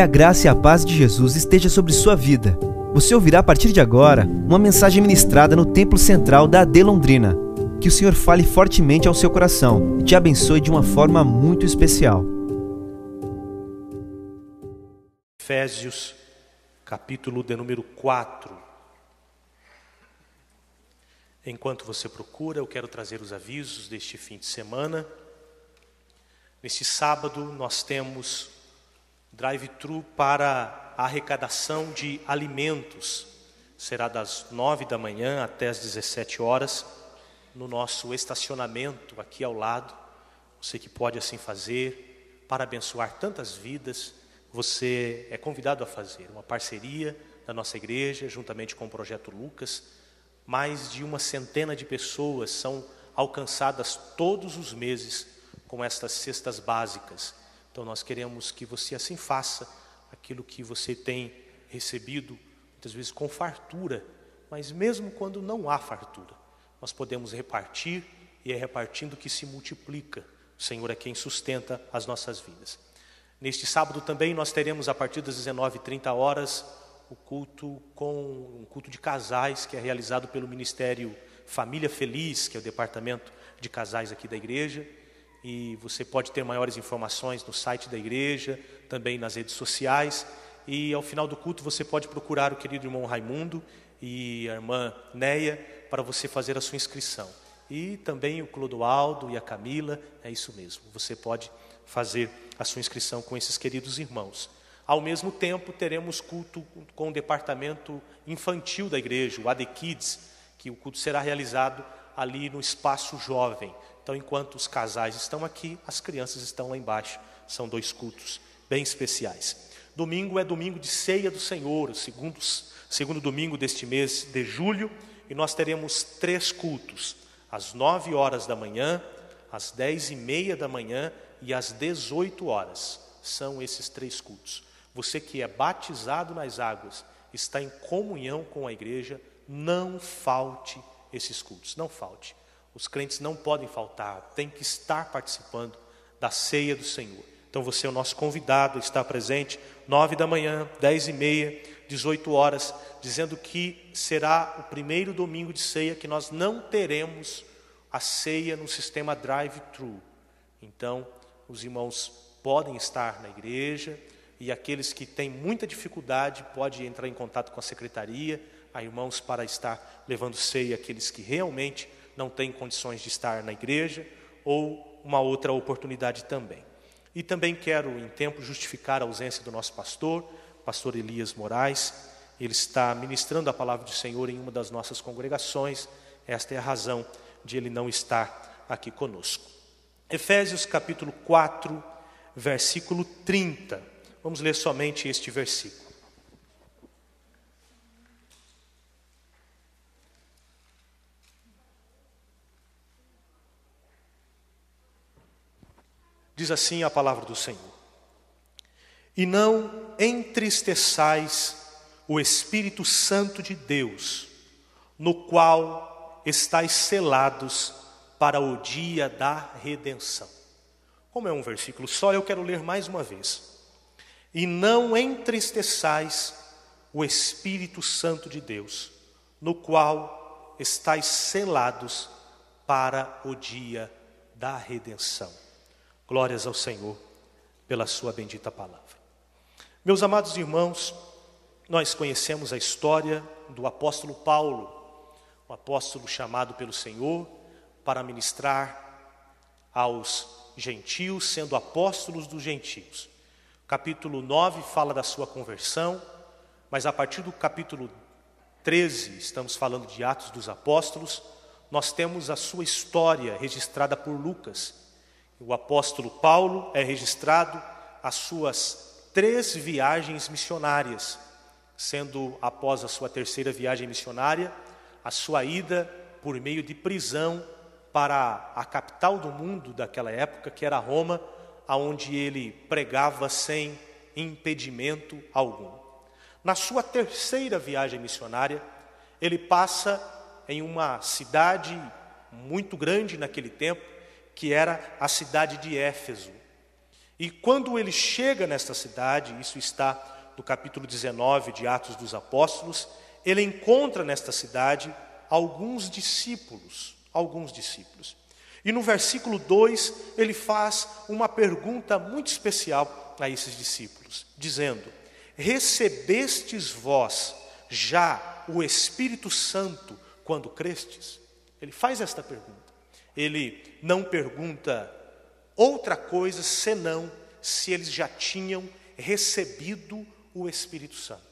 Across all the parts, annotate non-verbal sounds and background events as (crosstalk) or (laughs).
Que a graça e a paz de Jesus esteja sobre sua vida. Você ouvirá a partir de agora uma mensagem ministrada no Templo Central da AD Londrina. Que o Senhor fale fortemente ao seu coração e te abençoe de uma forma muito especial. Efésios, capítulo de número 4. Enquanto você procura, eu quero trazer os avisos deste fim de semana. Neste sábado, nós temos drive-thru para arrecadação de alimentos. Será das nove da manhã até as 17 horas, no nosso estacionamento aqui ao lado. Você que pode assim fazer, para abençoar tantas vidas, você é convidado a fazer uma parceria da nossa igreja, juntamente com o Projeto Lucas. Mais de uma centena de pessoas são alcançadas todos os meses com estas cestas básicas então nós queremos que você assim faça aquilo que você tem recebido, muitas vezes com fartura, mas mesmo quando não há fartura, nós podemos repartir e é repartindo que se multiplica. O Senhor é quem sustenta as nossas vidas. Neste sábado também nós teremos a partir das 19h30 horas o culto com um culto de casais que é realizado pelo Ministério Família Feliz, que é o departamento de casais aqui da igreja e você pode ter maiores informações no site da igreja, também nas redes sociais. E ao final do culto você pode procurar o querido irmão Raimundo e a irmã Neia para você fazer a sua inscrição. E também o Clodoaldo e a Camila, é isso mesmo. Você pode fazer a sua inscrição com esses queridos irmãos. Ao mesmo tempo, teremos culto com o departamento infantil da igreja, o AD Kids, que o culto será realizado ali no espaço jovem. Então, enquanto os casais estão aqui, as crianças estão lá embaixo. São dois cultos bem especiais. Domingo é domingo de ceia do Senhor, segundo, segundo domingo deste mês de julho, e nós teremos três cultos: às nove horas da manhã, às dez e meia da manhã e às dezoito horas. São esses três cultos. Você que é batizado nas águas, está em comunhão com a igreja, não falte esses cultos, não falte. Os crentes não podem faltar, tem que estar participando da ceia do Senhor. Então você é o nosso convidado, está presente, nove da manhã, dez e meia, dezoito horas, dizendo que será o primeiro domingo de ceia que nós não teremos a ceia no sistema drive-thru. Então, os irmãos podem estar na igreja e aqueles que têm muita dificuldade podem entrar em contato com a secretaria, a irmãos para estar levando ceia aqueles que realmente não tem condições de estar na igreja, ou uma outra oportunidade também. E também quero, em tempo, justificar a ausência do nosso pastor, pastor Elias Moraes. Ele está ministrando a palavra do Senhor em uma das nossas congregações. Esta é a razão de ele não estar aqui conosco. Efésios capítulo 4, versículo 30. Vamos ler somente este versículo. Diz assim a palavra do Senhor: E não entristeçais o Espírito Santo de Deus, no qual estáis selados para o dia da redenção. Como é um versículo só, eu quero ler mais uma vez. E não entristeçais o Espírito Santo de Deus, no qual estáis selados para o dia da redenção. Glórias ao Senhor pela Sua bendita palavra. Meus amados irmãos, nós conhecemos a história do apóstolo Paulo, o apóstolo chamado pelo Senhor para ministrar aos gentios, sendo apóstolos dos gentios. capítulo 9 fala da sua conversão, mas a partir do capítulo 13, estamos falando de Atos dos Apóstolos, nós temos a sua história registrada por Lucas o apóstolo Paulo é registrado as suas três viagens missionárias, sendo após a sua terceira viagem missionária, a sua ida por meio de prisão para a capital do mundo daquela época, que era Roma, aonde ele pregava sem impedimento algum. Na sua terceira viagem missionária, ele passa em uma cidade muito grande naquele tempo, que era a cidade de Éfeso. E quando ele chega nesta cidade, isso está no capítulo 19 de Atos dos Apóstolos, ele encontra nesta cidade alguns discípulos, alguns discípulos. E no versículo 2, ele faz uma pergunta muito especial a esses discípulos, dizendo: Recebestes vós já o Espírito Santo quando crestes? Ele faz esta pergunta. Ele não pergunta outra coisa senão se eles já tinham recebido o Espírito Santo.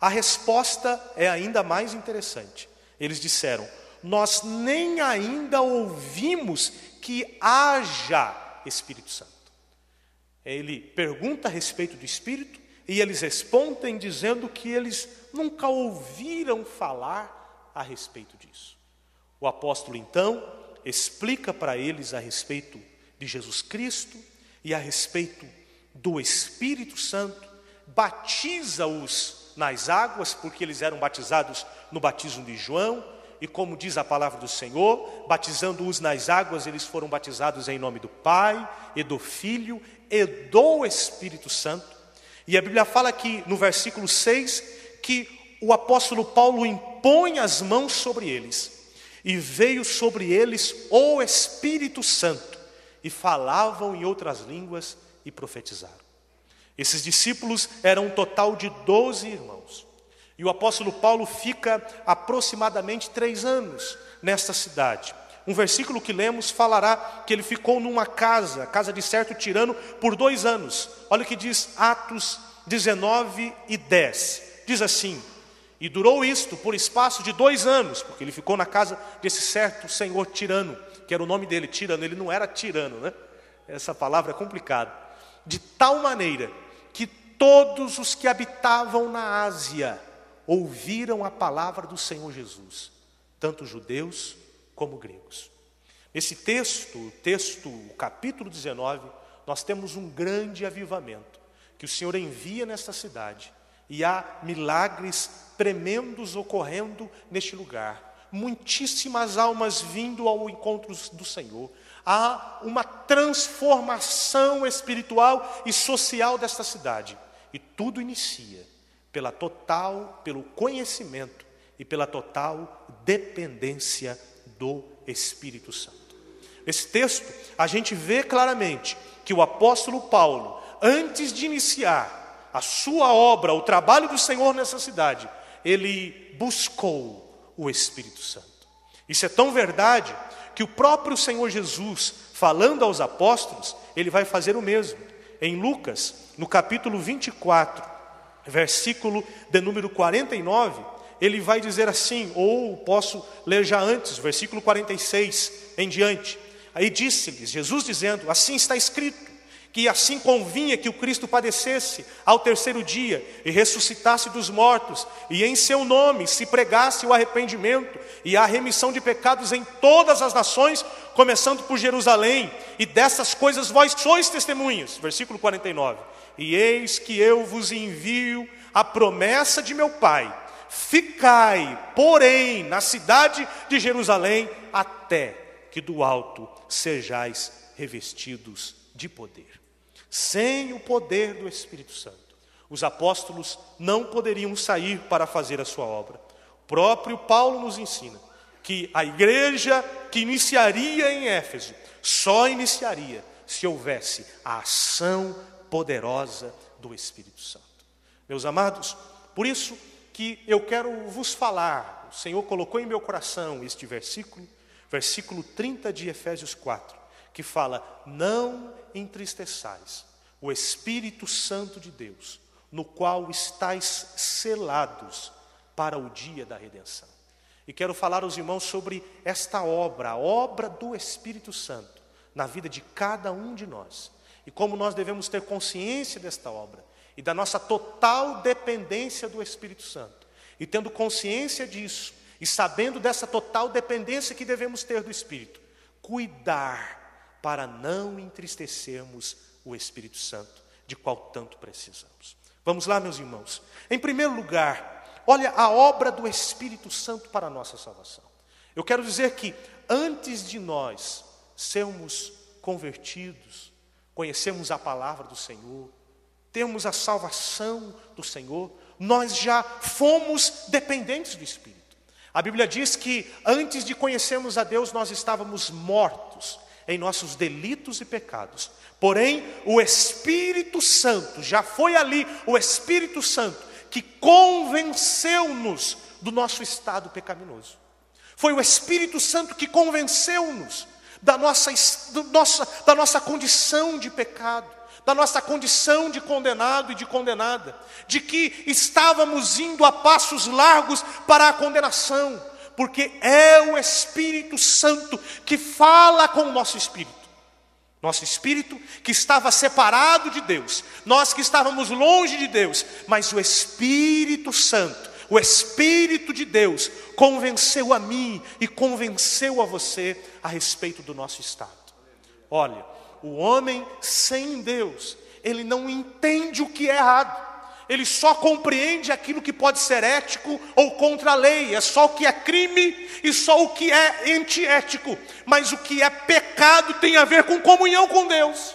A resposta é ainda mais interessante. Eles disseram: Nós nem ainda ouvimos que haja Espírito Santo. Ele pergunta a respeito do Espírito e eles respondem dizendo que eles nunca ouviram falar a respeito disso. O apóstolo então explica para eles a respeito de Jesus Cristo e a respeito do Espírito Santo, batiza-os nas águas, porque eles eram batizados no batismo de João, e como diz a palavra do Senhor, batizando-os nas águas, eles foram batizados em nome do Pai e do Filho e do Espírito Santo. E a Bíblia fala aqui no versículo 6 que o apóstolo Paulo impõe as mãos sobre eles, e veio sobre eles o Espírito Santo, e falavam em outras línguas e profetizaram. Esses discípulos eram um total de doze irmãos. E o apóstolo Paulo fica aproximadamente três anos nesta cidade. Um versículo que lemos falará que ele ficou numa casa, casa de certo tirano, por dois anos. Olha o que diz Atos 19 e 10. Diz assim: E durou isto por espaço de dois anos, porque ele ficou na casa desse certo senhor tirano, que era o nome dele, tirano. Ele não era tirano, né? Essa palavra é complicada. De tal maneira que todos os que habitavam na Ásia ouviram a palavra do Senhor Jesus, tanto judeus como gregos. Nesse texto, o texto, o capítulo 19, nós temos um grande avivamento que o Senhor envia nesta cidade e há milagres tremendos ocorrendo neste lugar. Muitíssimas almas vindo ao encontro do Senhor. Há uma transformação espiritual e social desta cidade. E tudo inicia pela total, pelo conhecimento e pela total dependência do Espírito Santo. Nesse texto, a gente vê claramente que o apóstolo Paulo, antes de iniciar a sua obra, o trabalho do Senhor nessa cidade, ele buscou o Espírito Santo. Isso é tão verdade que o próprio Senhor Jesus, falando aos apóstolos, ele vai fazer o mesmo. Em Lucas, no capítulo 24, versículo de número 49, ele vai dizer assim, ou posso ler já antes, versículo 46 em diante. Aí disse-lhes, Jesus dizendo: Assim está escrito, que assim convinha que o Cristo padecesse ao terceiro dia e ressuscitasse dos mortos, e em seu nome se pregasse o arrependimento e a remissão de pecados em todas as nações, começando por Jerusalém, e dessas coisas vós sois testemunhas. Versículo 49. E eis que eu vos envio a promessa de meu Pai. Ficai, porém, na cidade de Jerusalém, até que do alto sejais revestidos de poder. Sem o poder do Espírito Santo, os apóstolos não poderiam sair para fazer a sua obra. O próprio Paulo nos ensina que a igreja que iniciaria em Éfeso só iniciaria se houvesse a ação poderosa do Espírito Santo. Meus amados, por isso que eu quero vos falar, o Senhor colocou em meu coração este versículo, versículo 30 de Efésios 4, que fala: Não entristeçais o Espírito Santo de Deus, no qual estáis selados para o dia da redenção. E quero falar aos irmãos sobre esta obra, a obra do Espírito Santo, na vida de cada um de nós e como nós devemos ter consciência desta obra e da nossa total dependência do Espírito Santo. E tendo consciência disso e sabendo dessa total dependência que devemos ter do Espírito, cuidar para não entristecermos o Espírito Santo, de qual tanto precisamos. Vamos lá, meus irmãos. Em primeiro lugar, olha a obra do Espírito Santo para a nossa salvação. Eu quero dizer que antes de nós sermos convertidos, conhecemos a palavra do Senhor, temos a salvação do Senhor, nós já fomos dependentes do Espírito. A Bíblia diz que antes de conhecermos a Deus, nós estávamos mortos em nossos delitos e pecados. Porém, o Espírito Santo, já foi ali o Espírito Santo que convenceu-nos do nosso estado pecaminoso. Foi o Espírito Santo que convenceu-nos da nossa, nossa, da nossa condição de pecado, da nossa condição de condenado e de condenada, de que estávamos indo a passos largos para a condenação, porque é o Espírito Santo que fala com o nosso espírito. Nosso espírito que estava separado de Deus, nós que estávamos longe de Deus, mas o Espírito Santo, o Espírito de Deus, convenceu a mim e convenceu a você a respeito do nosso estado. Olha, o homem sem Deus, ele não entende o que é errado ele só compreende aquilo que pode ser ético ou contra a lei, é só o que é crime e só o que é antiético, mas o que é pecado tem a ver com comunhão com Deus.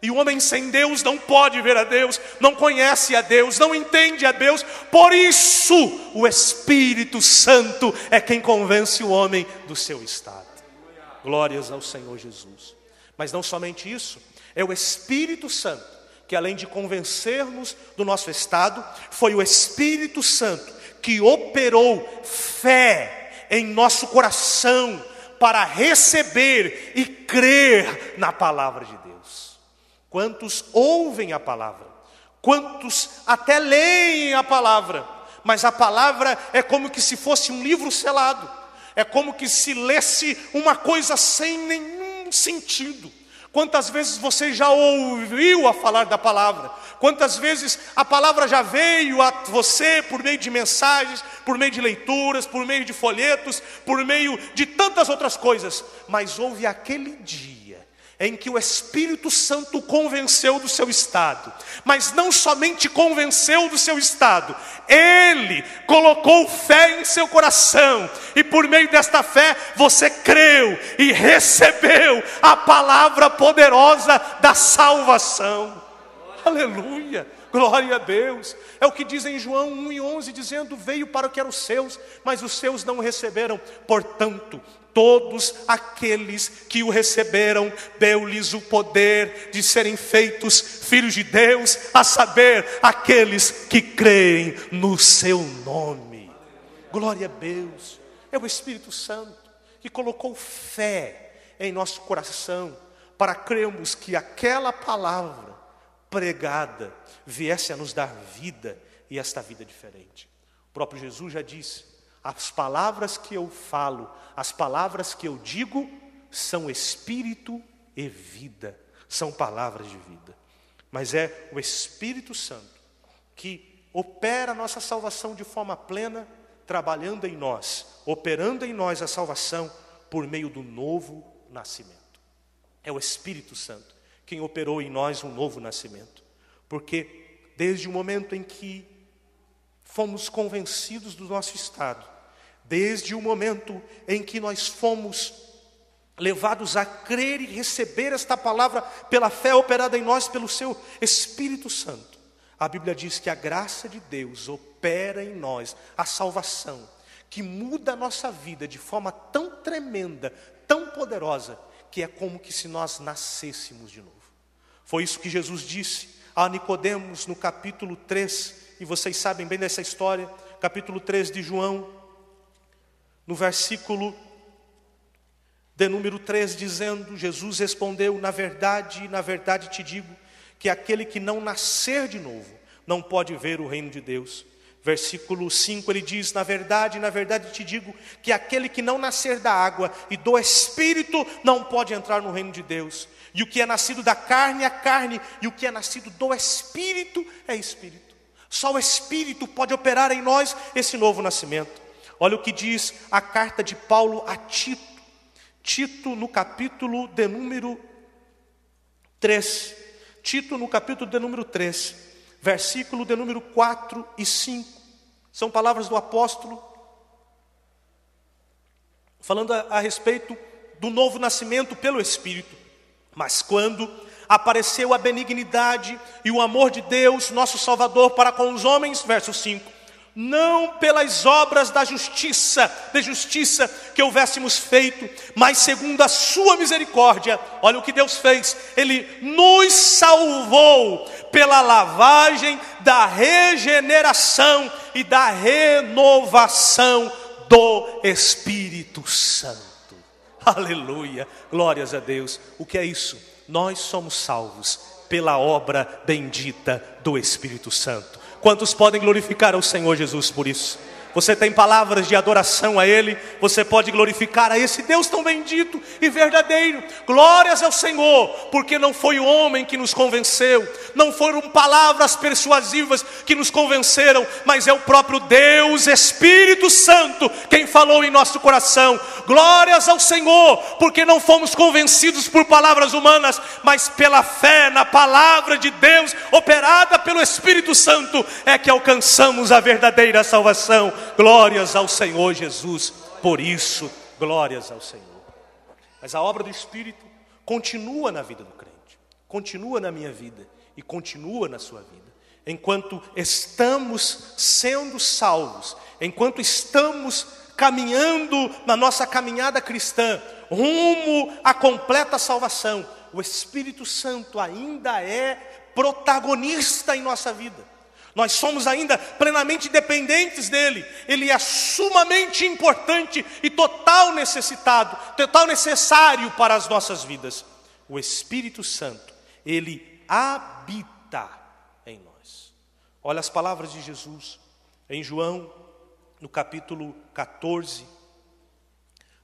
E o homem sem Deus não pode ver a Deus, não conhece a Deus, não entende a Deus, por isso o Espírito Santo é quem convence o homem do seu estado. Glórias ao Senhor Jesus. Mas não somente isso, é o Espírito Santo que além de convencer-nos do nosso estado, foi o Espírito Santo que operou fé em nosso coração para receber e crer na palavra de Deus. Quantos ouvem a palavra, quantos até leem a palavra, mas a palavra é como que se fosse um livro selado, é como que se lesse uma coisa sem nenhum sentido. Quantas vezes você já ouviu a falar da palavra? Quantas vezes a palavra já veio a você por meio de mensagens, por meio de leituras, por meio de folhetos, por meio de tantas outras coisas, mas houve aquele dia em que o Espírito Santo convenceu do seu estado, mas não somente convenceu do seu estado, ele colocou fé em seu coração, e por meio desta fé você creu e recebeu a palavra poderosa da salvação. Aleluia! Glória a Deus. É o que diz em João 1 e 11, dizendo: Veio para o que eram seus, mas os seus não receberam. Portanto, todos aqueles que o receberam, deu-lhes o poder de serem feitos filhos de Deus, a saber, aqueles que creem no seu nome. Glória a Deus. É o Espírito Santo que colocou fé em nosso coração para crermos que aquela palavra pregada viesse a nos dar vida e esta vida diferente. O próprio Jesus já disse: as palavras que eu falo, as palavras que eu digo, são espírito e vida, são palavras de vida. Mas é o Espírito Santo que opera a nossa salvação de forma plena, trabalhando em nós, operando em nós a salvação por meio do novo nascimento. É o Espírito Santo quem operou em nós um novo nascimento. Porque desde o momento em que fomos convencidos do nosso estado, desde o momento em que nós fomos levados a crer e receber esta palavra pela fé operada em nós pelo seu Espírito Santo. A Bíblia diz que a graça de Deus opera em nós a salvação, que muda a nossa vida de forma tão tremenda, tão poderosa, que é como que se nós nascêssemos de novo. Foi isso que Jesus disse a Nicodemos no capítulo 3, e vocês sabem bem dessa história, capítulo 3 de João, no versículo de número 3, dizendo: Jesus respondeu: Na verdade, na verdade te digo, que aquele que não nascer de novo não pode ver o reino de Deus. Versículo 5 ele diz: Na verdade, na verdade te digo que aquele que não nascer da água e do espírito não pode entrar no reino de Deus. E o que é nascido da carne é carne, e o que é nascido do espírito é espírito. Só o espírito pode operar em nós esse novo nascimento. Olha o que diz a carta de Paulo a Tito. Tito no capítulo de número 3. Tito no capítulo de número 3, versículo de número 4 e 5. São palavras do apóstolo falando a, a respeito do novo nascimento pelo Espírito. Mas quando apareceu a benignidade e o amor de Deus, nosso Salvador, para com os homens, verso 5 não pelas obras da justiça, de justiça que houvéssemos feito, mas segundo a sua misericórdia. Olha o que Deus fez, ele nos salvou pela lavagem da regeneração e da renovação do Espírito Santo. Aleluia. Glórias a Deus. O que é isso? Nós somos salvos pela obra bendita do Espírito Santo. Quantos podem glorificar ao Senhor Jesus por isso? Você tem palavras de adoração a Ele, você pode glorificar a esse Deus tão bendito e verdadeiro. Glórias ao Senhor, porque não foi o homem que nos convenceu, não foram palavras persuasivas que nos convenceram, mas é o próprio Deus, Espírito Santo, quem falou em nosso coração. Glórias ao Senhor, porque não fomos convencidos por palavras humanas, mas pela fé na palavra de Deus, operada pelo Espírito Santo, é que alcançamos a verdadeira salvação. Glórias ao Senhor Jesus por isso. Glórias ao Senhor. Mas a obra do Espírito continua na vida do crente, continua na minha vida e continua na sua vida. Enquanto estamos sendo salvos, enquanto estamos caminhando na nossa caminhada cristã, rumo à completa salvação, o Espírito Santo ainda é protagonista em nossa vida. Nós somos ainda plenamente dependentes dele. Ele é sumamente importante e total necessitado, total necessário para as nossas vidas. O Espírito Santo, ele habita em nós. Olha as palavras de Jesus em João, no capítulo 14.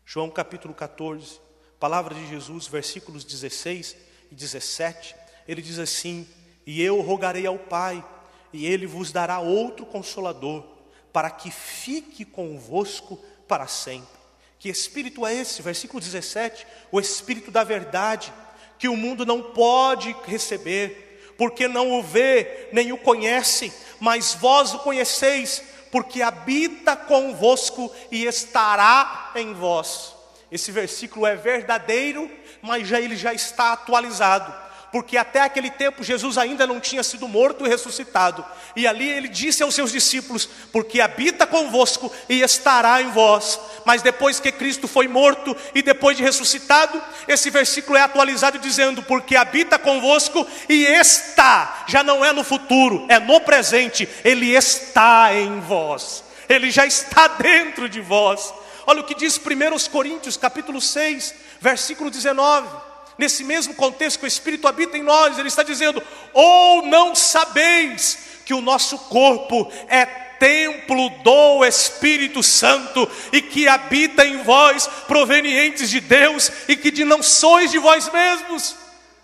João capítulo 14, palavra de Jesus, versículos 16 e 17. Ele diz assim: E eu rogarei ao Pai e ele vos dará outro consolador, para que fique convosco para sempre. Que espírito é esse? Versículo 17: o espírito da verdade, que o mundo não pode receber, porque não o vê nem o conhece, mas vós o conheceis, porque habita convosco e estará em vós. Esse versículo é verdadeiro, mas já ele já está atualizado porque até aquele tempo Jesus ainda não tinha sido morto e ressuscitado. E ali ele disse aos seus discípulos: Porque habita convosco e estará em vós. Mas depois que Cristo foi morto e depois de ressuscitado, esse versículo é atualizado dizendo: Porque habita convosco e está, já não é no futuro, é no presente, ele está em vós, ele já está (laughs) dentro de vós. Olha o que diz 1 Coríntios, capítulo 6, versículo 19. Nesse mesmo contexto que o Espírito habita em nós, ele está dizendo: ou não sabeis que o nosso corpo é templo do Espírito Santo e que habita em vós, provenientes de Deus e que de não sois de vós mesmos.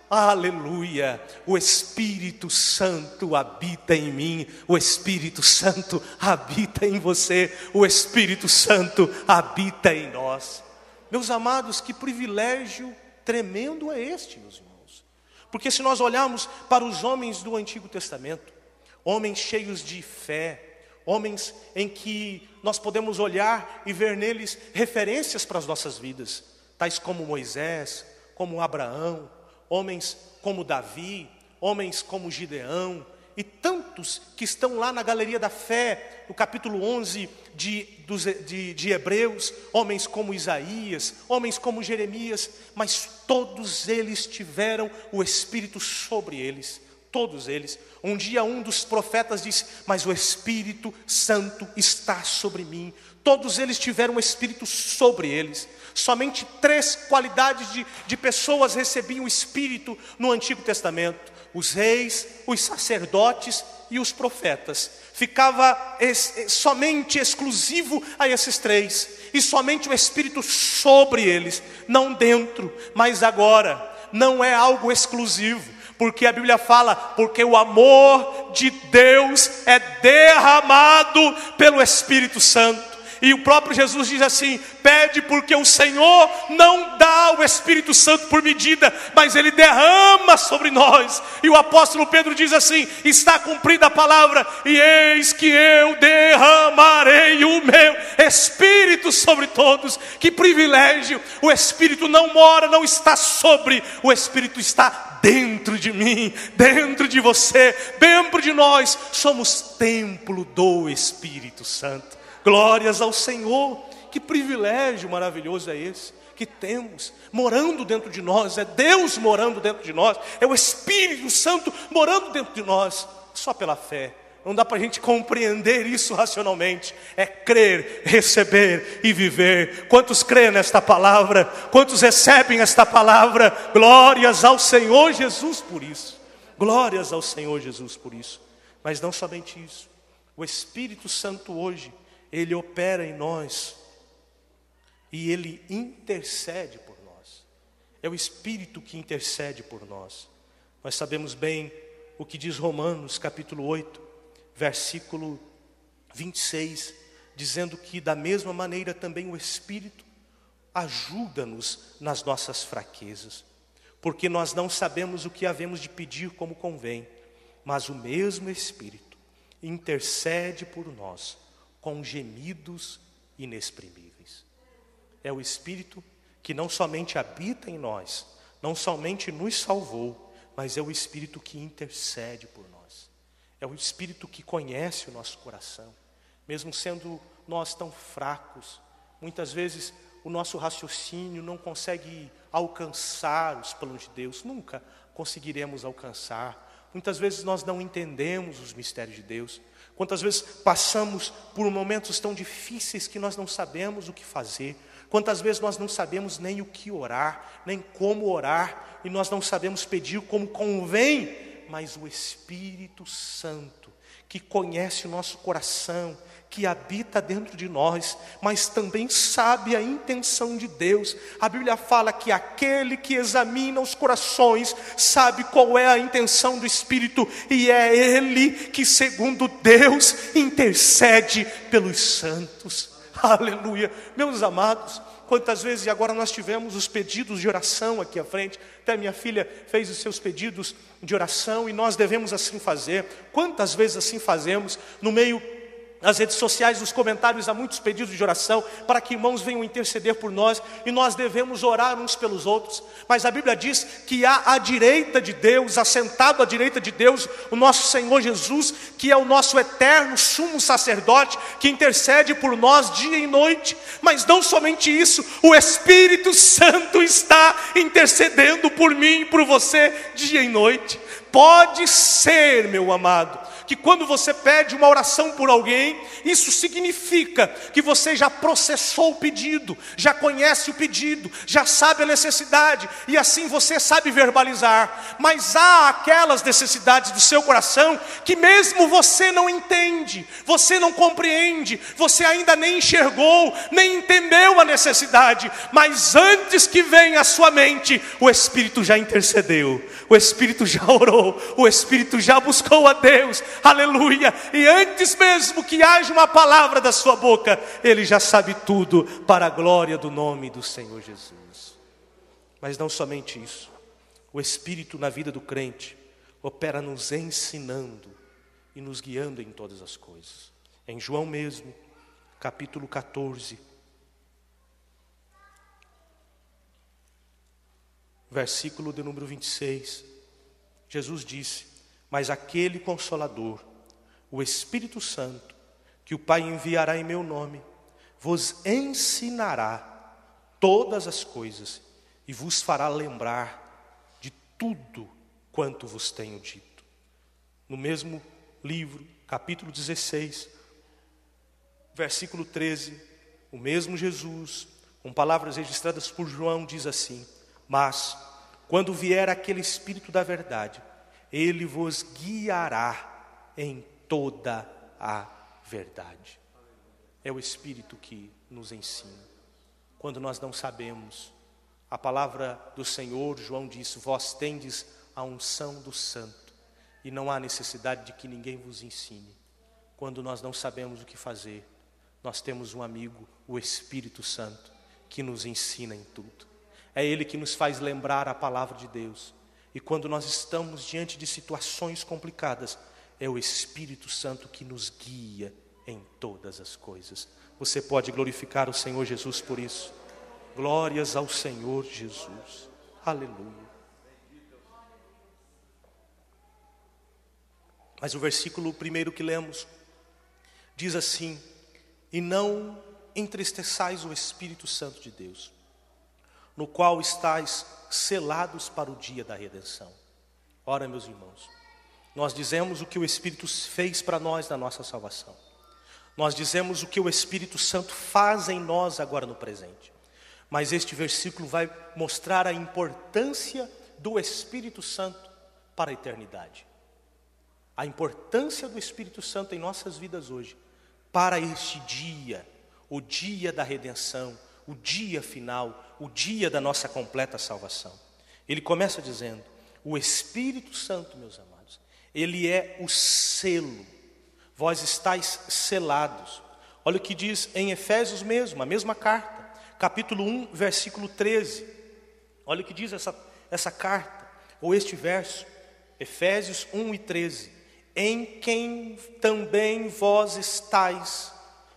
Aleluia! O Espírito Santo habita em mim, o Espírito Santo habita em você, o Espírito Santo habita em nós. Meus amados, que privilégio tremendo é este, meus irmãos. Porque se nós olharmos para os homens do Antigo Testamento, homens cheios de fé, homens em que nós podemos olhar e ver neles referências para as nossas vidas, tais como Moisés, como Abraão, homens como Davi, homens como Gideão, e tantos que estão lá na galeria da fé, no capítulo 11 de, de, de, Hebreus, homens como Isaías, homens como Jeremias, mas todos eles tiveram o Espírito sobre eles, todos eles. Um dia um dos profetas disse: Mas o Espírito Santo está sobre mim. Todos eles tiveram o Espírito sobre eles. Somente três qualidades de, de pessoas recebiam o Espírito no Antigo Testamento os reis, os sacerdotes e os profetas. Ficava es, somente exclusivo a esses três, e somente o Espírito sobre eles, não dentro, mas agora, não é algo exclusivo, porque a Bíblia fala, porque o amor de Deus é derramado pelo Espírito Santo. E o próprio Jesus diz assim: pede porque o Senhor não dá o Espírito Santo por medida, mas ele derrama sobre nós. E o apóstolo Pedro diz assim: está cumprida a palavra, e eis que eu derramarei o meu Espírito sobre todos. Que privilégio! O Espírito não mora, não está sobre, o Espírito está dentro de mim, dentro de você, dentro de nós. Somos templo do Espírito Santo. Glórias ao Senhor. Que privilégio maravilhoso é esse que temos morando dentro de nós, é Deus morando dentro de nós, é o Espírito Santo morando dentro de nós, só pela fé. Não dá para a gente compreender isso racionalmente. É crer, receber e viver. Quantos creem nesta palavra? Quantos recebem esta palavra? Glórias ao Senhor Jesus por isso. Glórias ao Senhor Jesus por isso. Mas não somente isso. O Espírito Santo hoje, ele opera em nós e ele intercede por nós. É o Espírito que intercede por nós. Nós sabemos bem o que diz Romanos, capítulo 8, versículo 26, dizendo que da mesma maneira também o Espírito ajuda-nos nas nossas fraquezas, porque nós não sabemos o que havemos de pedir como convém, mas o mesmo Espírito intercede por nós com gemidos inexprimíveis. É o Espírito que não somente habita em nós, não somente nos salvou, mas é o Espírito que intercede por nós. É o Espírito que conhece o nosso coração, mesmo sendo nós tão fracos. Muitas vezes o nosso raciocínio não consegue alcançar os planos de Deus, nunca conseguiremos alcançar. Muitas vezes nós não entendemos os mistérios de Deus. Quantas vezes passamos por momentos tão difíceis que nós não sabemos o que fazer. Quantas vezes nós não sabemos nem o que orar, nem como orar, e nós não sabemos pedir como convém, mas o Espírito Santo, que conhece o nosso coração, que habita dentro de nós, mas também sabe a intenção de Deus. A Bíblia fala que aquele que examina os corações sabe qual é a intenção do Espírito, e é Ele que, segundo Deus, intercede pelos santos. (laughs) Aleluia. Meus amados, quantas vezes agora nós tivemos os pedidos de oração aqui à frente, até minha filha fez os seus pedidos de oração e nós devemos assim fazer. Quantas vezes assim fazemos no meio nas redes sociais, nos comentários, há muitos pedidos de oração para que irmãos venham interceder por nós e nós devemos orar uns pelos outros. Mas a Bíblia diz que há à direita de Deus, assentado à direita de Deus, o nosso Senhor Jesus, que é o nosso eterno sumo sacerdote, que intercede por nós dia e noite. Mas não somente isso, o Espírito Santo está intercedendo por mim e por você dia e noite. Pode ser, meu amado, que quando você pede uma oração por alguém, isso significa que você já processou o pedido, já conhece o pedido, já sabe a necessidade, e assim você sabe verbalizar. Mas há aquelas necessidades do seu coração que, mesmo você não entende, você não compreende, você ainda nem enxergou, nem entendeu a necessidade, mas antes que venha à sua mente, o Espírito já intercedeu, o Espírito já (laughs) orou, o Espírito já buscou a Deus, aleluia. E antes mesmo que haja uma palavra da sua boca, ele já sabe tudo para a glória do nome do Senhor Jesus. Mas não somente isso, o Espírito na vida do crente opera nos ensinando e nos guiando em todas as coisas. Em João mesmo, capítulo 14, versículo de número 26, Jesus disse: mas aquele consolador, o Espírito Santo, que o Pai enviará em meu nome, vos ensinará todas as coisas e vos fará lembrar de tudo quanto vos tenho dito. No mesmo livro, capítulo 16, versículo 13, o mesmo Jesus, com palavras registradas por João, diz assim: Mas, quando vier aquele Espírito da Verdade, ele vos guiará em toda a verdade. É o Espírito que nos ensina. Quando nós não sabemos, a palavra do Senhor, João disse: Vós tendes a unção do Santo, e não há necessidade de que ninguém vos ensine. Quando nós não sabemos o que fazer, nós temos um amigo, o Espírito Santo, que nos ensina em tudo. É Ele que nos faz lembrar a palavra de Deus e quando nós estamos diante de situações complicadas, é o Espírito Santo que nos guia em todas as coisas. Você pode glorificar o Senhor Jesus por isso. Glórias ao Senhor Jesus. Aleluia. Mas o versículo primeiro que lemos diz assim: E não entristeçais o Espírito Santo de Deus, no qual estáis selados para o dia da redenção. Ora, meus irmãos, nós dizemos o que o Espírito fez para nós na nossa salvação. Nós dizemos o que o Espírito Santo faz em nós agora no presente. Mas este versículo vai mostrar a importância do Espírito Santo para a eternidade. A importância do Espírito Santo em nossas vidas hoje, para este dia, o dia da redenção, o dia final, o dia da nossa completa salvação. Ele começa dizendo: o Espírito Santo, meus amados, ele é o selo, vós estáis selados. Olha o que diz em Efésios mesmo, a mesma carta, capítulo 1, versículo 13. Olha o que diz essa, essa carta, ou este verso, Efésios 1 e 13. Em quem também vós estáis,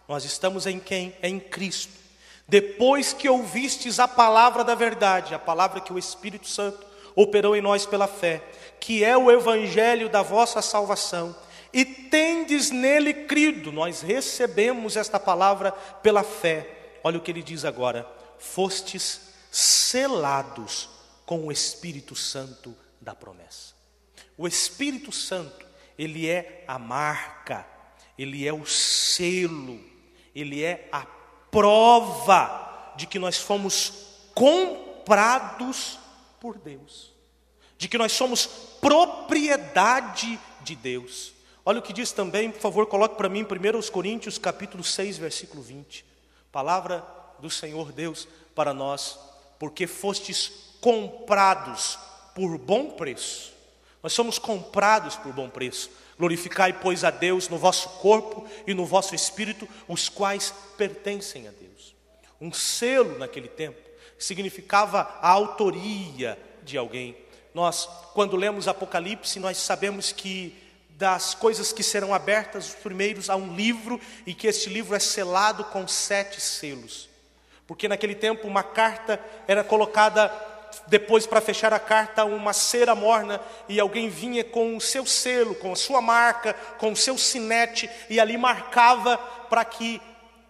nós estamos em quem? Em Cristo. Depois que ouvistes a palavra da verdade, a palavra que o Espírito Santo operou em nós pela fé, que é o evangelho da vossa salvação, e tendes nele crido, nós recebemos esta palavra pela fé. Olha o que ele diz agora: fostes selados com o Espírito Santo da promessa. O Espírito Santo, ele é a marca, ele é o selo, ele é a prova de que nós fomos comprados por Deus, de que nós somos propriedade de Deus. Olha o que diz também, por favor, coloque para mim 1 Coríntios capítulo 6, versículo 20. Palavra do Senhor Deus para nós, porque fostes comprados por bom preço. Nós somos comprados por bom preço. Glorificai, pois, a Deus no vosso corpo e no vosso espírito, os quais pertencem a Deus. Um selo naquele tempo significava a autoria de alguém. Nós, quando lemos Apocalipse, nós sabemos que das coisas que serão abertas, os primeiros, há um livro e que este livro é selado com sete selos. Porque naquele tempo uma carta era colocada depois para fechar a carta uma cera morna e alguém vinha com o seu selo, com a sua marca, com o seu sinete e ali marcava para que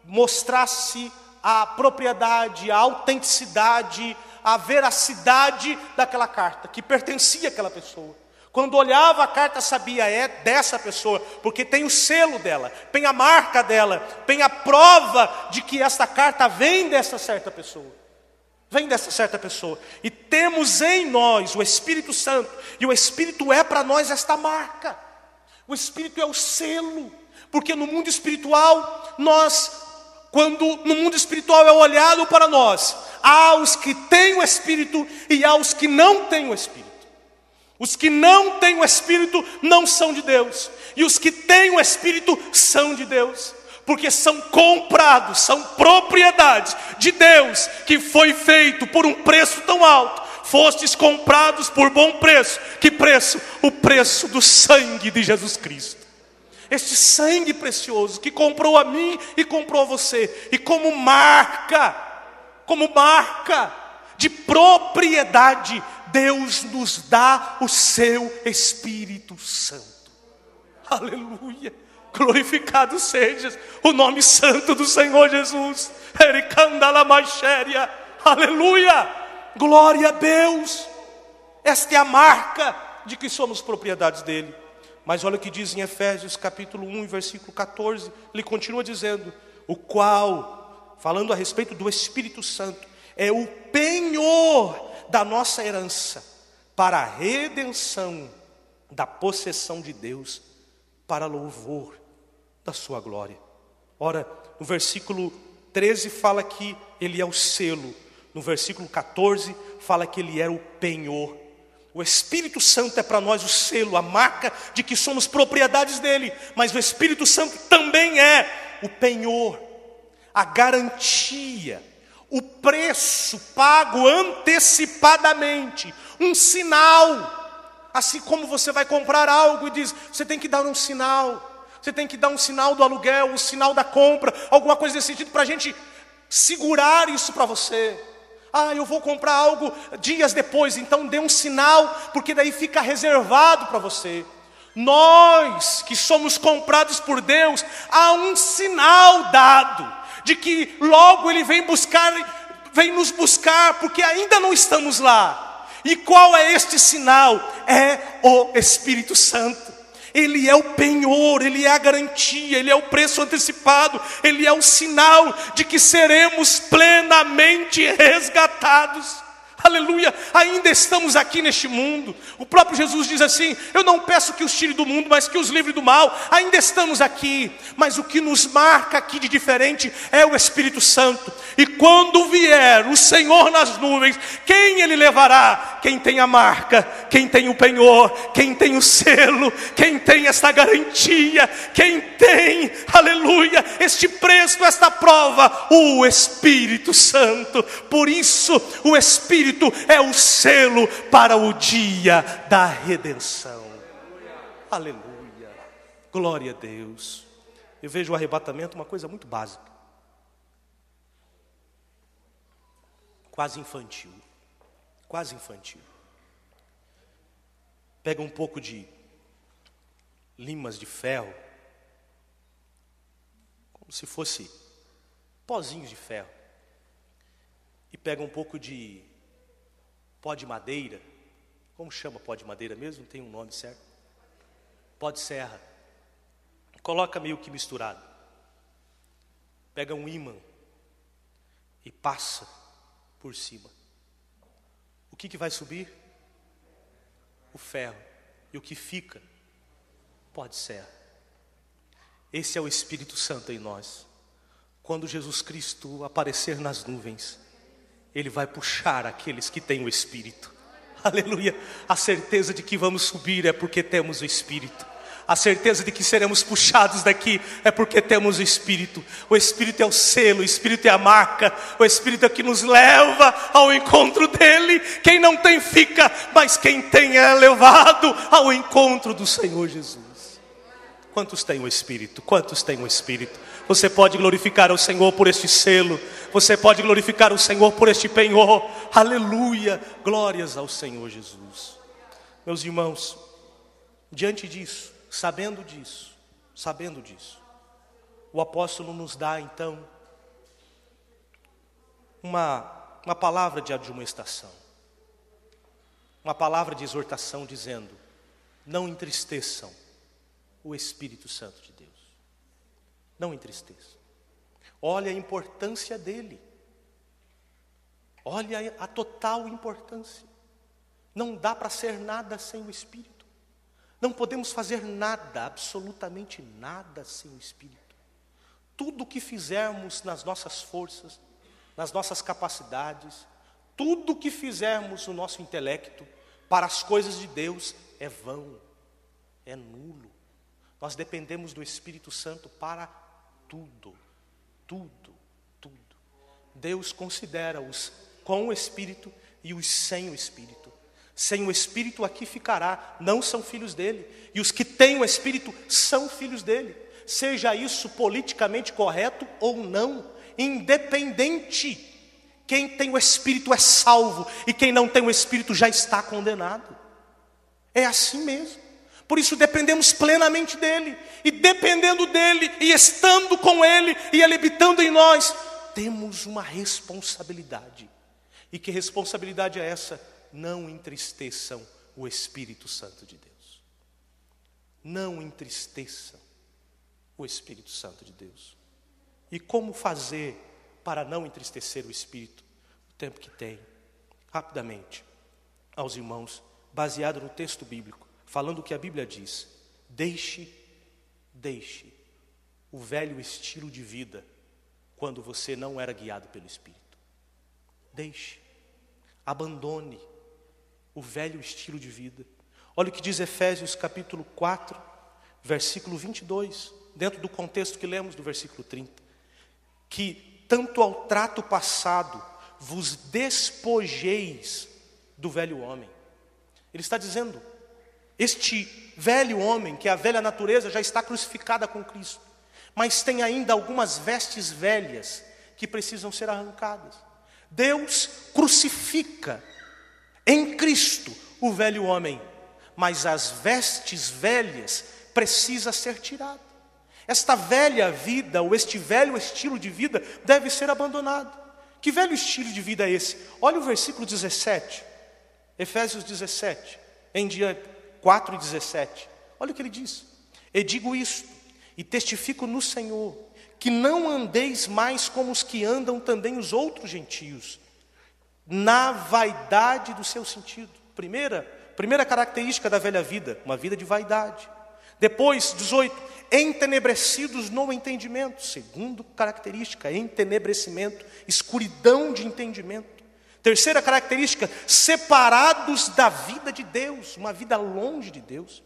mostrasse a propriedade, a autenticidade, a veracidade daquela carta, que pertencia àquela pessoa. Quando olhava a carta, sabia, é dessa pessoa, porque tem o selo dela, tem a marca dela, tem a prova de que esta carta vem dessa certa pessoa. Vem dessa certa pessoa. E temos em nós o Espírito Santo, e o Espírito é para nós esta marca. O Espírito é o selo, porque no mundo espiritual nós quando no mundo espiritual é olhado para nós, há os que têm o Espírito e há os que não têm o Espírito. Os que não têm o Espírito não são de Deus, e os que têm o Espírito são de Deus, porque são comprados, são propriedades de Deus, que foi feito por um preço tão alto. Fostes comprados por bom preço. Que preço? O preço do sangue de Jesus Cristo este sangue precioso que comprou a mim e comprou a você, e como marca, como marca de propriedade, Deus nos dá o seu Espírito Santo. Aleluia. Glorificado seja o nome santo do Senhor Jesus. Aleluia. Glória a Deus. Esta é a marca de que somos propriedades dele. Mas olha o que diz em Efésios capítulo 1, versículo 14, ele continua dizendo: o qual, falando a respeito do Espírito Santo, é o penhor da nossa herança para a redenção da possessão de Deus, para louvor da sua glória. Ora, no versículo 13 fala que ele é o selo, no versículo 14 fala que ele é o penhor. O Espírito Santo é para nós o selo, a marca de que somos propriedades dele, mas o Espírito Santo também é o penhor, a garantia, o preço pago antecipadamente, um sinal. Assim como você vai comprar algo e diz, você tem que dar um sinal, você tem que dar um sinal do aluguel, um sinal da compra, alguma coisa desse sentido, para a gente segurar isso para você. Ah, eu vou comprar algo dias depois, então dê um sinal, porque daí fica reservado para você. Nós que somos comprados por Deus, há um sinal dado de que logo Ele vem buscar, vem nos buscar, porque ainda não estamos lá. E qual é este sinal? É o Espírito Santo. Ele é o penhor, Ele é a garantia, Ele é o preço antecipado, Ele é o sinal de que seremos plenamente resgatados. Aleluia, ainda estamos aqui neste mundo. O próprio Jesus diz assim: Eu não peço que os tire do mundo, mas que os livre do mal. Ainda estamos aqui, mas o que nos marca aqui de diferente é o Espírito Santo. E quando vier o Senhor nas nuvens, quem ele levará? Quem tem a marca, quem tem o penhor, quem tem o selo, quem tem esta garantia, quem tem, aleluia, este preço, esta prova, o Espírito Santo. Por isso, o Espírito Espírito é o selo para o dia da redenção. Aleluia. Glória a Deus. Eu vejo o arrebatamento uma coisa muito básica. Quase infantil. Quase infantil. Pega um pouco de limas de ferro, como se fosse pozinhos de ferro, e pega um pouco de pó de madeira. Como chama pó de madeira mesmo? Tem um nome certo? Pó de serra. Coloca meio que misturado. Pega um ímã e passa por cima. O que, que vai subir? O ferro. E o que fica? Pó de serra. Esse é o Espírito Santo em nós. Quando Jesus Cristo aparecer nas nuvens, ele vai puxar aqueles que têm o Espírito. Aleluia. A certeza de que vamos subir é porque temos o Espírito. A certeza de que seremos puxados daqui é porque temos o Espírito. O Espírito é o selo, o Espírito é a marca, o Espírito é que nos leva ao encontro dele. Quem não tem fica, mas quem tem é levado ao encontro do Senhor Jesus. Quantos têm o Espírito? Quantos têm o Espírito? Você pode glorificar o Senhor por este selo. Você pode glorificar o Senhor por este penhor. Aleluia! Glórias ao Senhor Jesus. Meus irmãos, diante disso, sabendo disso, sabendo disso, o apóstolo nos dá então uma, uma palavra de admoestação, uma palavra de exortação, dizendo: não entristeçam o Espírito Santo de Deus. Não entristeça. Olha a importância dele. Olha a total importância. Não dá para ser nada sem o Espírito. Não podemos fazer nada, absolutamente nada sem o Espírito. Tudo o que fizermos nas nossas forças, nas nossas capacidades, tudo o que fizermos no nosso intelecto para as coisas de Deus é vão, é nulo. Nós dependemos do Espírito Santo para tudo, tudo, tudo. Deus considera os com o Espírito e os sem o Espírito. Sem o Espírito aqui ficará, não são filhos dele. E os que têm o Espírito são filhos dele. Seja isso politicamente correto ou não, independente. Quem tem o Espírito é salvo, e quem não tem o Espírito já está condenado. É assim mesmo. Por isso dependemos plenamente dele. E dependendo dele, e estando com ele, e ele habitando em nós, temos uma responsabilidade. E que responsabilidade é essa? Não entristeçam o Espírito Santo de Deus. Não entristeçam o Espírito Santo de Deus. E como fazer para não entristecer o Espírito? O tempo que tem. Rapidamente, aos irmãos, baseado no texto bíblico falando o que a Bíblia diz: deixe, deixe o velho estilo de vida quando você não era guiado pelo Espírito. Deixe, abandone o velho estilo de vida. Olha o que diz Efésios capítulo 4, versículo 22, dentro do contexto que lemos do versículo 30. Que tanto ao trato passado vos despojeis do velho homem. Ele está dizendo: este velho homem, que é a velha natureza, já está crucificada com Cristo, mas tem ainda algumas vestes velhas que precisam ser arrancadas. Deus crucifica em Cristo o velho homem, mas as vestes velhas precisa ser tirada. Esta velha vida, ou este velho estilo de vida, deve ser abandonado. Que velho estilo de vida é esse? Olha o versículo 17, Efésios 17, em diante, 4 e 17. Olha o que ele diz: E digo isto, e testifico no Senhor, que não andeis mais como os que andam também os outros gentios, na vaidade do seu sentido. Primeira, primeira característica da velha vida, uma vida de vaidade. Depois, 18, entenebrecidos no entendimento. Segundo característica, entenebrecimento, escuridão de entendimento. Terceira característica, separados da vida de Deus, uma vida longe de Deus.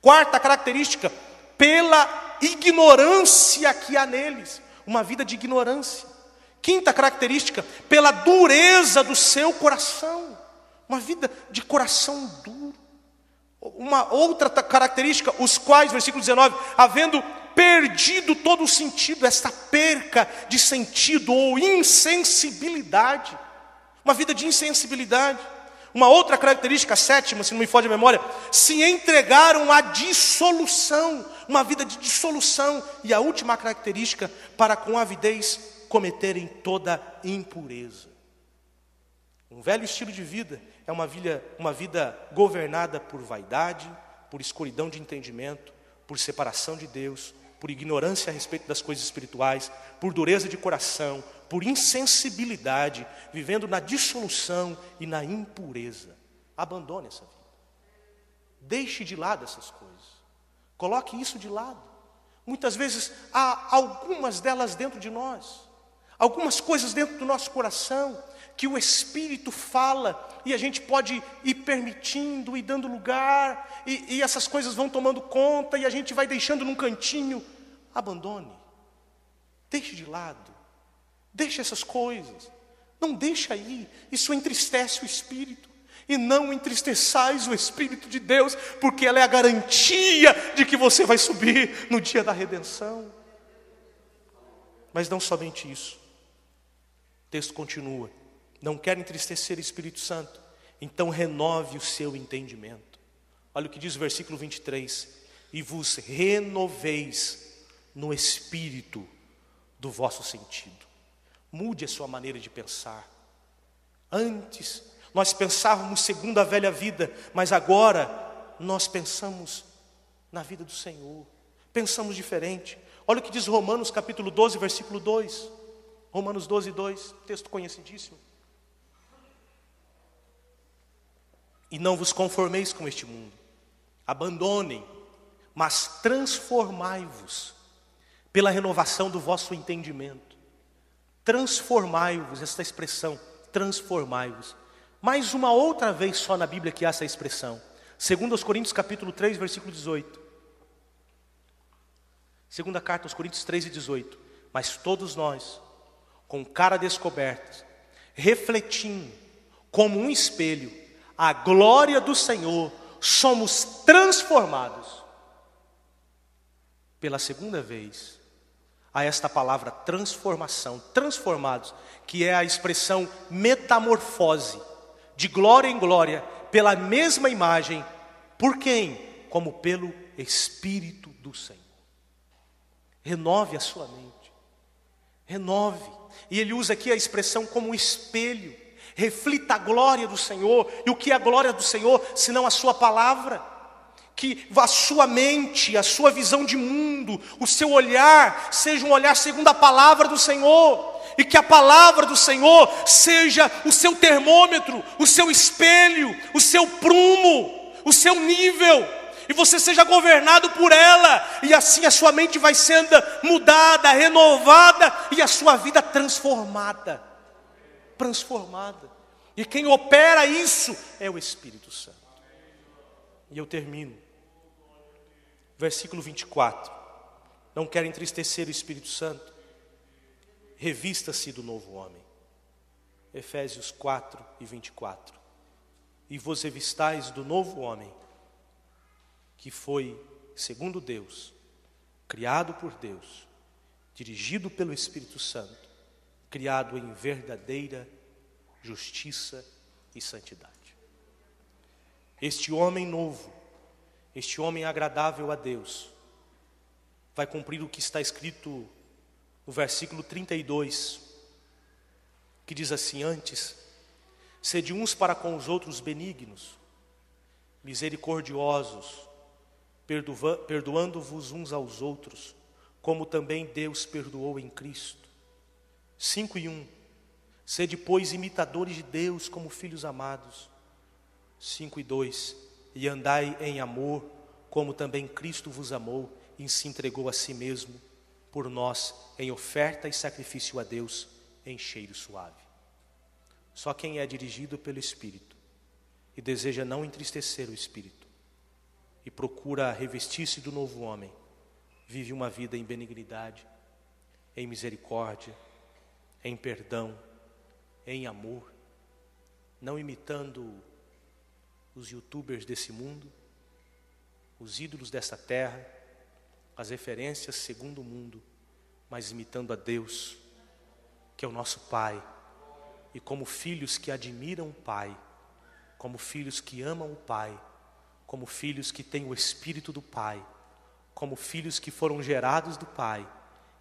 Quarta característica, pela ignorância que há neles, uma vida de ignorância. Quinta característica, pela dureza do seu coração, uma vida de coração duro. Uma outra característica, os quais, versículo 19, havendo perdido todo o sentido, esta perca de sentido ou insensibilidade, uma vida de insensibilidade. Uma outra característica, sétima, se não me foge a memória, se entregaram à dissolução, uma vida de dissolução. E a última característica, para com avidez cometerem toda impureza. Um velho estilo de vida é uma vida, uma vida governada por vaidade, por escuridão de entendimento, por separação de Deus, por ignorância a respeito das coisas espirituais, por dureza de coração, por insensibilidade, vivendo na dissolução e na impureza. Abandone essa vida. Deixe de lado essas coisas. Coloque isso de lado. Muitas vezes há algumas delas dentro de nós, algumas coisas dentro do nosso coração que o Espírito fala e a gente pode ir permitindo e dando lugar, e, e essas coisas vão tomando conta e a gente vai deixando num cantinho. Abandone, deixe de lado, deixe essas coisas, não deixe aí, isso entristece o Espírito. E não entristeçais o Espírito de Deus, porque ela é a garantia de que você vai subir no dia da redenção. Mas não somente isso. O texto continua não quer entristecer o Espírito Santo, então renove o seu entendimento. Olha o que diz o versículo 23: E vos renoveis no espírito do vosso sentido. Mude a sua maneira de pensar. Antes nós pensávamos segundo a velha vida, mas agora nós pensamos na vida do Senhor. Pensamos diferente. Olha o que diz Romanos capítulo 12, versículo 2. Romanos 12, 2, texto conhecidíssimo. E não vos conformeis com este mundo. Abandonem, mas transformai-vos pela renovação do vosso entendimento. Transformai-vos, essa expressão, transformai-vos. Mais uma outra vez só na Bíblia que há essa expressão. Segundo aos Coríntios capítulo 3, versículo 18. Segunda carta aos Coríntios 3 e 18. Mas todos nós, com cara descoberta, refletindo como um espelho a glória do Senhor, somos transformados pela segunda vez a esta palavra transformação, transformados, que é a expressão metamorfose, de glória em glória, pela mesma imagem, por quem? Como pelo Espírito do Senhor. Renove a sua mente, renove, e ele usa aqui a expressão como espelho, reflita a glória do Senhor. E o que é a glória do Senhor, senão a sua palavra? Que a sua mente, a sua visão de mundo, o seu olhar, seja um olhar segundo a palavra do Senhor. E que a palavra do Senhor seja o seu termômetro, o seu espelho, o seu prumo, o seu nível e você seja governado por ela, e assim a sua mente vai sendo mudada, renovada e a sua vida transformada transformada. E quem opera isso é o Espírito Santo. E eu termino. Versículo 24. Não quer entristecer o Espírito Santo? Revista-se do novo homem. Efésios 4 e 24. E vos revistais do novo homem, que foi, segundo Deus, criado por Deus, dirigido pelo Espírito Santo, criado em verdadeira justiça e santidade. Este homem novo este homem agradável a Deus, vai cumprir o que está escrito no versículo 32, que diz assim: Antes, sede uns para com os outros benignos, misericordiosos, perdoando-vos uns aos outros, como também Deus perdoou em Cristo. 5 e 1. Sede, pois, imitadores de Deus como filhos amados. 5 e 2. E andai em amor, como também Cristo vos amou e se entregou a si mesmo por nós em oferta e sacrifício a Deus em cheiro suave. Só quem é dirigido pelo Espírito e deseja não entristecer o Espírito e procura revestir-se do novo homem, vive uma vida em benignidade, em misericórdia, em perdão, em amor, não imitando os youtubers desse mundo, os ídolos dessa terra, as referências segundo o mundo, mas imitando a Deus, que é o nosso Pai, e como filhos que admiram o Pai, como filhos que amam o Pai, como filhos que têm o Espírito do Pai, como filhos que foram gerados do Pai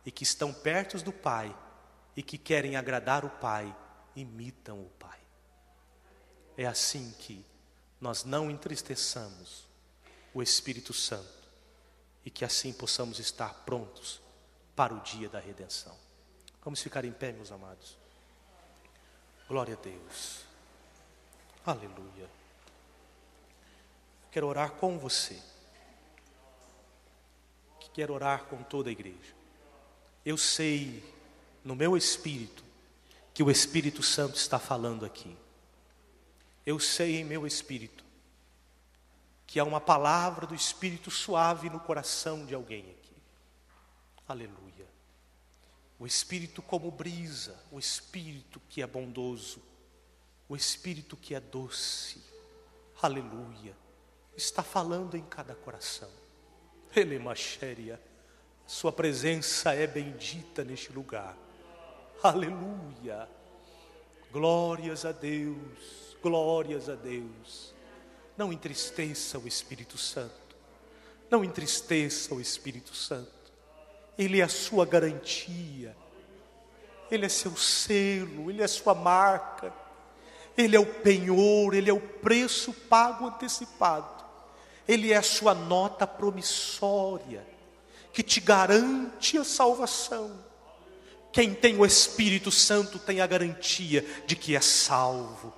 e que estão perto do Pai e que querem agradar o Pai, imitam o Pai. É assim que nós não entristeçamos o Espírito Santo e que assim possamos estar prontos para o dia da redenção. Vamos ficar em pé, meus amados. Glória a Deus. Aleluia. Quero orar com você. Quero orar com toda a igreja. Eu sei no meu espírito que o Espírito Santo está falando aqui. Eu sei em meu espírito que há uma palavra do Espírito suave no coração de alguém aqui. Aleluia. O Espírito como brisa, o Espírito que é bondoso, o Espírito que é doce. Aleluia. Está falando em cada coração. Ele. Sua presença é bendita neste lugar. (laughs) Aleluia. Glórias a Deus. Glórias a Deus. Não entristeça o Espírito Santo. Não entristeça o Espírito Santo. Ele é a sua garantia. Ele é seu selo, ele é sua marca. Ele é o penhor, ele é o preço pago antecipado. Ele é a sua nota promissória que te garante a salvação. Quem tem o Espírito Santo tem a garantia de que é salvo.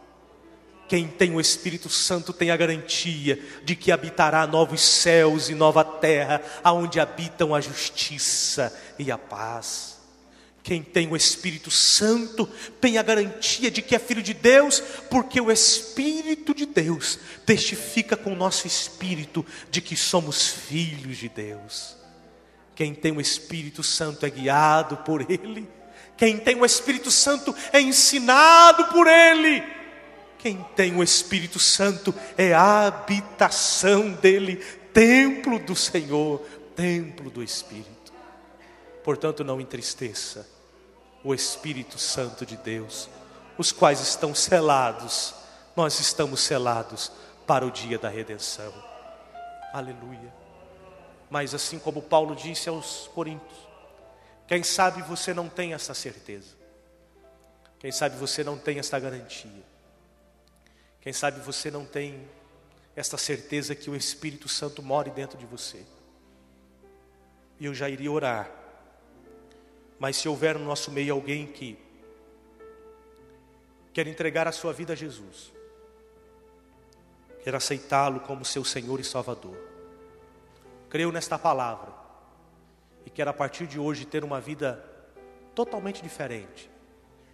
Quem tem o Espírito Santo tem a garantia de que habitará novos céus e nova terra, aonde habitam a justiça e a paz. Quem tem o Espírito Santo tem a garantia de que é filho de Deus, porque o Espírito de Deus testifica com o nosso espírito de que somos filhos de Deus. Quem tem o Espírito Santo é guiado por Ele, quem tem o Espírito Santo é ensinado por Ele. Quem tem o Espírito Santo é a habitação dele, templo do Senhor, templo do Espírito. Portanto, não entristeça o Espírito Santo de Deus, os quais estão selados, nós estamos selados para o dia da redenção. Aleluia. Mas assim como Paulo disse aos Coríntios, quem sabe você não tem essa certeza, quem sabe você não tem essa garantia, quem sabe você não tem esta certeza que o Espírito Santo mora dentro de você. E eu já iria orar. Mas se houver no nosso meio alguém que quer entregar a sua vida a Jesus, quer aceitá-lo como seu Senhor e Salvador, creio nesta palavra e quer a partir de hoje ter uma vida totalmente diferente,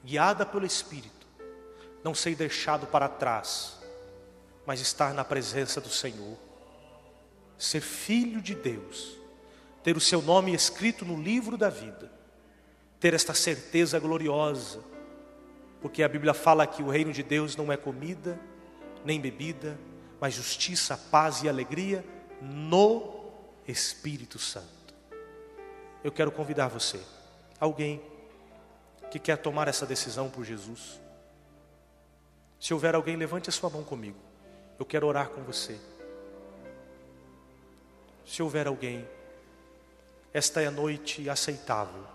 guiada pelo Espírito não ser deixado para trás, mas estar na presença do Senhor, ser filho de Deus, ter o seu nome escrito no livro da vida, ter esta certeza gloriosa, porque a Bíblia fala que o reino de Deus não é comida, nem bebida, mas justiça, paz e alegria no Espírito Santo. Eu quero convidar você, alguém que quer tomar essa decisão por Jesus, se houver alguém, levante a sua mão comigo. Eu quero orar com você. Se houver alguém, esta é a noite aceitável,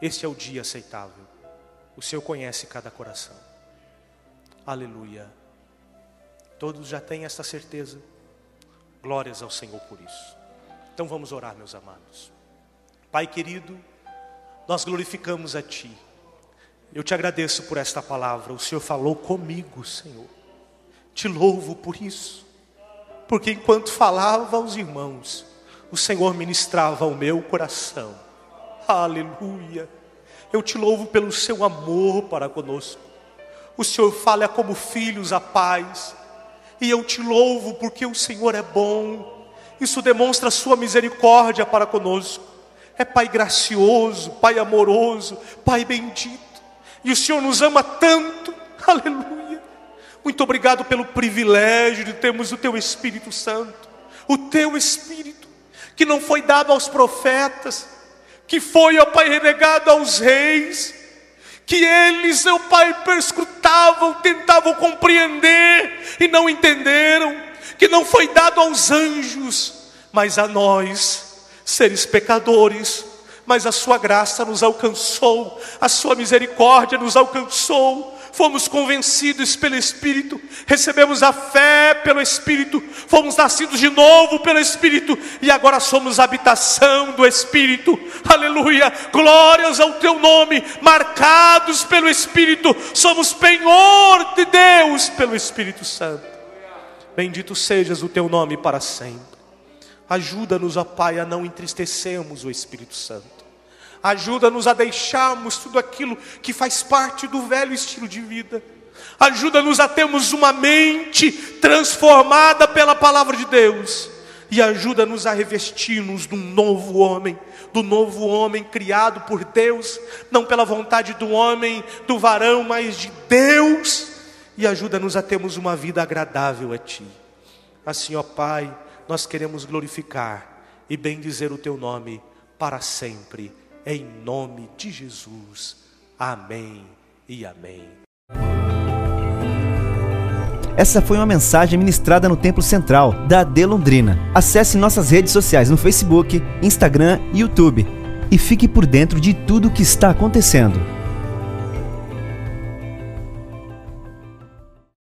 este é o dia aceitável. O Senhor conhece cada coração. Aleluia. Todos já têm esta certeza. Glórias ao Senhor por isso. Então vamos orar, meus amados. Pai querido, nós glorificamos a Ti. Eu te agradeço por esta palavra. O Senhor falou comigo, Senhor. Te louvo por isso. Porque enquanto falava aos irmãos, o Senhor ministrava ao meu coração. Aleluia. Eu te louvo pelo seu amor para conosco. O Senhor fala como filhos a paz. E eu te louvo porque o Senhor é bom. Isso demonstra sua misericórdia para conosco. É Pai gracioso, Pai amoroso, Pai bendito. E o Senhor nos ama tanto. (laughs) Aleluia. Muito obrigado pelo privilégio de termos o teu Espírito Santo. O teu Espírito que não foi dado aos profetas, que foi, ó Pai, renegado aos reis, que eles, ó Pai, perscrutavam, tentavam compreender e não entenderam, que não foi dado aos anjos, mas a nós, seres pecadores, mas a Sua graça nos alcançou, a Sua misericórdia nos alcançou, fomos convencidos pelo Espírito, recebemos a fé pelo Espírito, fomos nascidos de novo pelo Espírito e agora somos habitação do Espírito. Aleluia! Glórias ao teu nome, marcados pelo Espírito, somos penhor de Deus pelo Espírito Santo. Bendito sejas o teu nome para sempre. Ajuda-nos, ó Pai, a não entristecermos o Espírito Santo. Ajuda-nos a deixarmos tudo aquilo que faz parte do velho estilo de vida. Ajuda-nos a termos uma mente transformada pela palavra de Deus. E ajuda-nos a revestir-nos de um novo homem, do novo homem criado por Deus, não pela vontade do homem, do varão, mas de Deus. E ajuda-nos a termos uma vida agradável a Ti. Assim, ó Pai, nós queremos glorificar e bendizer o Teu nome para sempre em nome de Jesus. Amém e amém. Essa foi uma mensagem ministrada no Templo Central da AD Londrina. Acesse nossas redes sociais no Facebook, Instagram e YouTube e fique por dentro de tudo o que está acontecendo.